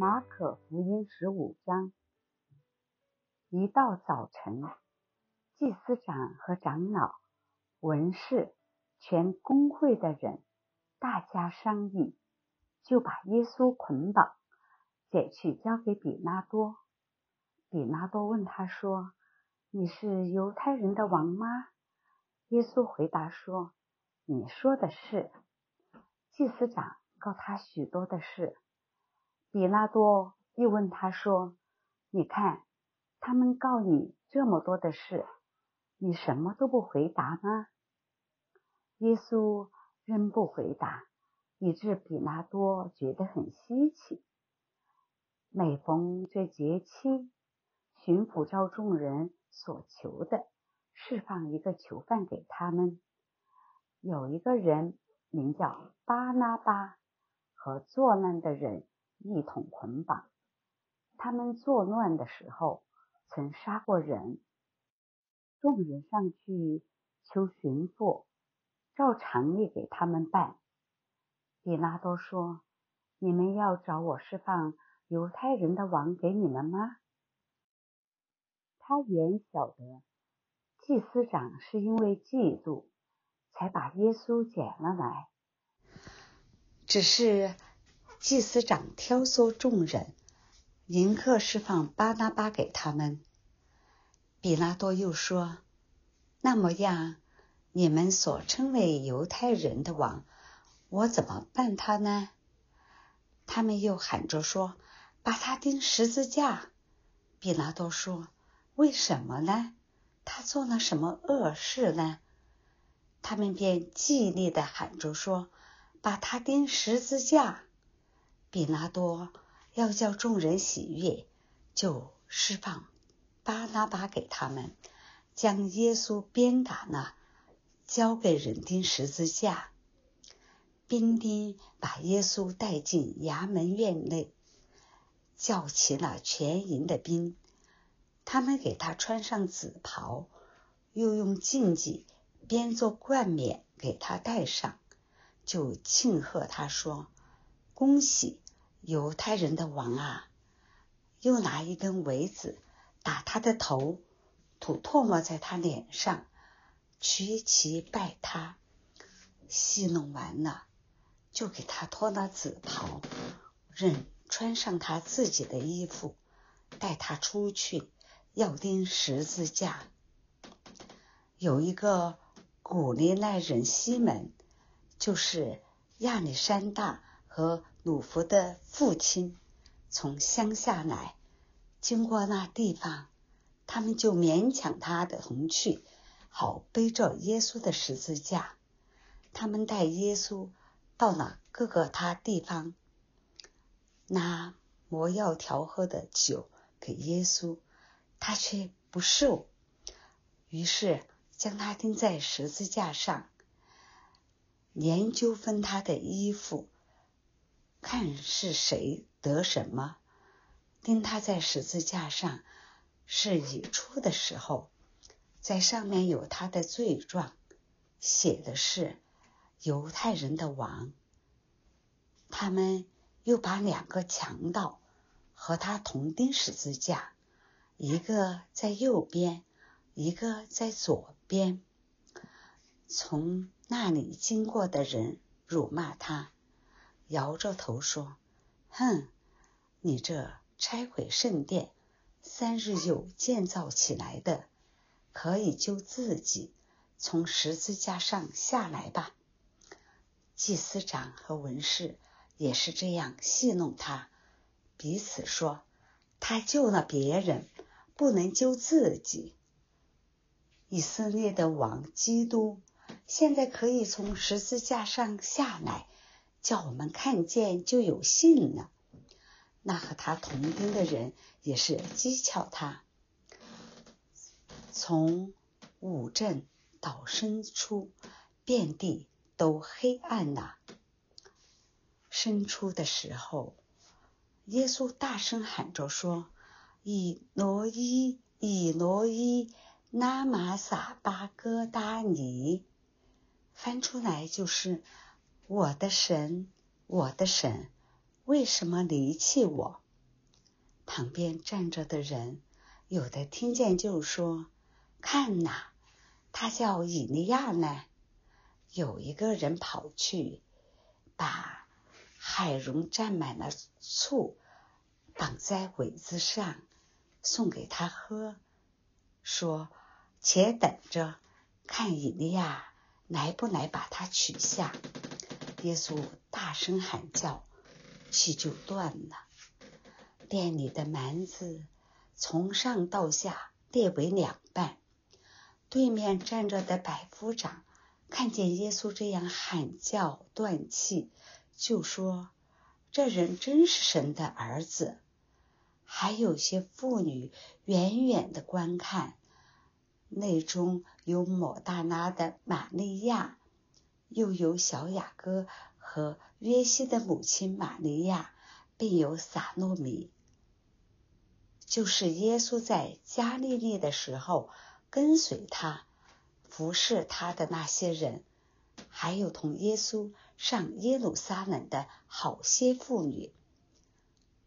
马可福音十五章。一到早晨，祭司长和长老、文士、全公会的人，大家商议，就把耶稣捆绑，解去交给比拉多。比拉多问他说：“你是犹太人的王吗？”耶稣回答说：“你说的是。”祭司长告他许多的事。比拉多又问他说：“你看。”他们告你这么多的事，你什么都不回答吗？耶稣仍不回答，以致比拉多觉得很稀奇。每逢这节期，巡抚召众人所求的，释放一个囚犯给他们。有一个人名叫巴拿巴，和作难的人一同捆绑。他们作乱的时候。曾杀过人，众人上去求巡抚，照常例给他们办。比拉多说：“你们要找我释放犹太人的王给你们吗？”他原晓得祭司长是因为嫉妒，才把耶稣捡了来。只是祭司长挑唆众人。迎客释放巴拿巴给他们。比拉多又说：“那么样，你们所称为犹太人的王，我怎么办他呢？”他们又喊着说：“把他钉十字架。”比拉多说：“为什么呢？他做了什么恶事呢？”他们便极力的喊着说：“把他钉十字架。”比拉多。要叫众人喜悦，就释放巴拿巴给他们，将耶稣鞭打了，交给人钉十字架。兵丁把耶稣带进衙门院内，叫齐了全营的兵，他们给他穿上紫袍，又用荆棘编做冠冕给他戴上，就庆贺他说：“恭喜！”犹太人的王啊，又拿一根苇子打他的头，吐唾沫在他脸上，屈膝拜他，戏弄完了，就给他脱了紫袍，任穿上他自己的衣服，带他出去，要钉十字架。有一个古利奈人西门，就是亚历山大和。鲁弗的父亲从乡下来，经过那地方，他们就勉强他的同去，好背着耶稣的十字架。他们带耶稣到了各个他地方，拿魔药调和的酒给耶稣，他却不受，于是将他钉在十字架上，研究分他的衣服。看是谁得什么，钉他在十字架上是已出的时候，在上面有他的罪状，写的是犹太人的王。他们又把两个强盗和他同钉十字架，一个在右边，一个在左边。从那里经过的人辱骂他。摇着头说：“哼，你这拆毁圣殿三日又建造起来的，可以救自己从十字架上下来吧？”祭司长和文士也是这样戏弄他，彼此说：“他救了别人，不能救自己。”以色列的王基督现在可以从十字架上下来。叫我们看见就有信了。那和他同钉的人也是讥诮他。从五镇到深处，遍地都黑暗了。深处的时候，耶稣大声喊着说：“以罗伊，以罗伊，拉玛撒巴哥达尼。”翻出来就是。我的神，我的神，为什么离弃我？旁边站着的人，有的听见就说：“看呐，他叫以利亚呢。”有一个人跑去，把海蓉蘸满了醋，绑在苇子上，送给他喝，说：“且等着，看以利亚来不来把他取下。”耶稣大声喊叫，气就断了。店里的蛮子从上到下裂为两半。对面站着的百夫长看见耶稣这样喊叫断气，就说：“这人真是神的儿子。”还有些妇女远远的观看，内中有抹大拉的玛利亚。又有小雅各和约西的母亲玛利亚，并有撒诺米，就是耶稣在加利利的时候跟随他、服侍他的那些人，还有同耶稣上耶路撒冷的好些妇女。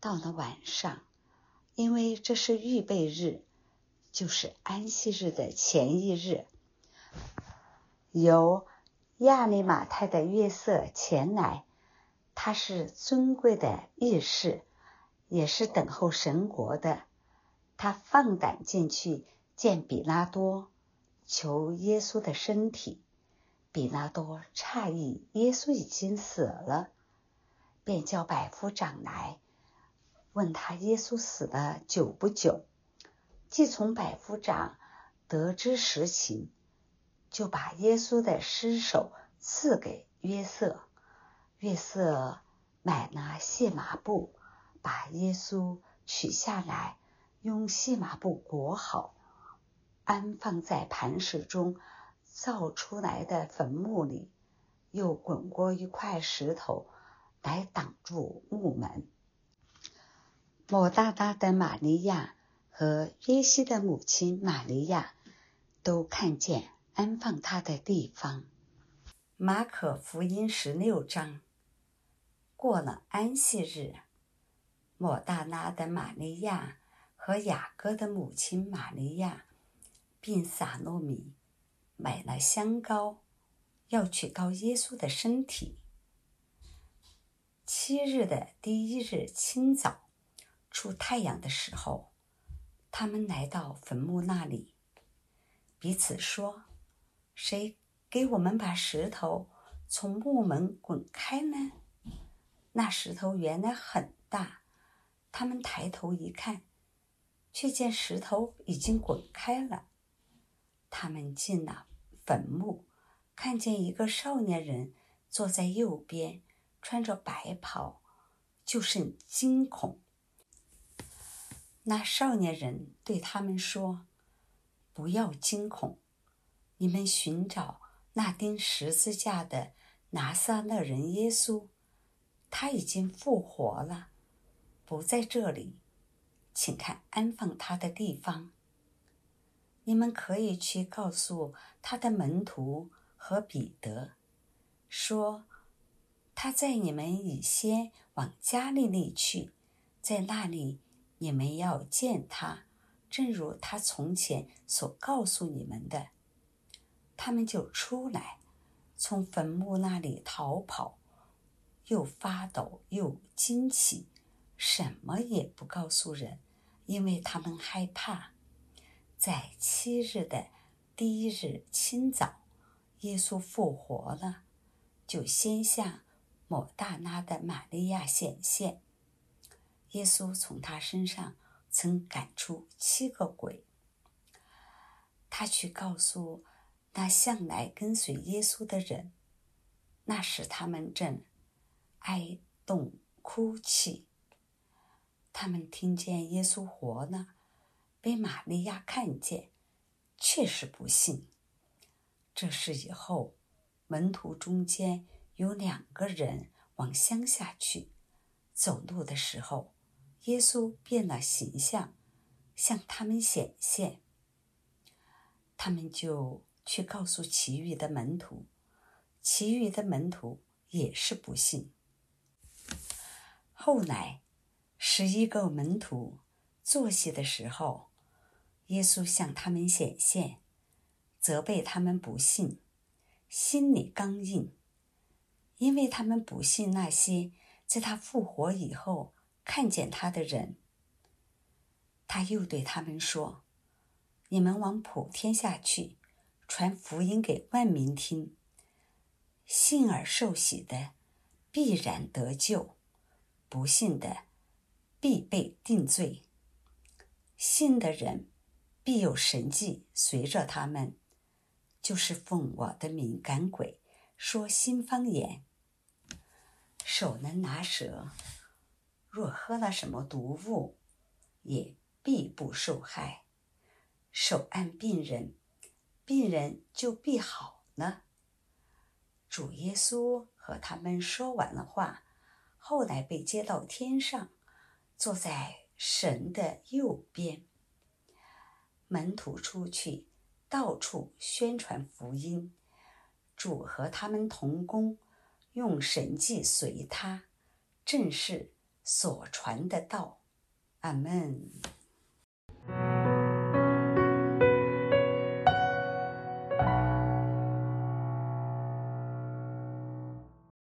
到了晚上，因为这是预备日，就是安息日的前一日，有。亚利马泰的约瑟前来，他是尊贵的义士，也是等候神国的。他放胆进去见比拉多，求耶稣的身体。比拉多诧异耶稣已经死了，便叫百夫长来，问他耶稣死了久不久。既从百夫长得知实情。就把耶稣的尸首赐给约瑟，约瑟买了细麻布，把耶稣取下来，用细麻布裹好，安放在磐石中造出来的坟墓里，又滚过一块石头来挡住墓门。抹大拉的玛利亚和约西的母亲玛利亚都看见。安放他的地方。马可福音十六章。过了安息日，抹大拉的玛利亚和雅各的母亲玛利亚，并撒诺米买了香膏，要去膏耶稣的身体。七日的第一日清早，出太阳的时候，他们来到坟墓那里，彼此说。谁给我们把石头从木门滚开呢？那石头原来很大，他们抬头一看，却见石头已经滚开了。他们进了坟墓，看见一个少年人坐在右边，穿着白袍，就甚惊恐。那少年人对他们说：“不要惊恐。”你们寻找那钉十字架的拿撒勒人耶稣，他已经复活了，不在这里，请看安放他的地方。你们可以去告诉他的门徒和彼得，说他在你们以先往加利利去，在那里你们要见他，正如他从前所告诉你们的。他们就出来，从坟墓那里逃跑，又发抖又惊奇，什么也不告诉人，因为他们害怕。在七日的第一日清早，耶稣复活了，就先向抹大拉的玛利亚显现。耶稣从他身上曾赶出七个鬼，他去告诉。那向来跟随耶稣的人，那时他们正哀动哭泣。他们听见耶稣活了，被玛利亚看见，确实不信。这事以后，门徒中间有两个人往乡下去，走路的时候，耶稣变了形象，向他们显现。他们就。去告诉其余的门徒，其余的门徒也是不信。后来，十一个门徒坐席的时候，耶稣向他们显现，责备他们不信，心里刚硬，因为他们不信那些在他复活以后看见他的人。他又对他们说：“你们往普天下去，传福音给万民听。信而受洗的，必然得救；不信的，必被定罪。”信的人必有神迹随着他们，就是奉我的名赶鬼，说新方言。手能拿蛇，若喝了什么毒物，也必不受害。手按病人，病人就必好了。主耶稣和他们说完了话，后来被接到天上，坐在。神的右边，门徒出去，到处宣传福音。主和他们同工，用神迹随他，正是所传的道。阿门。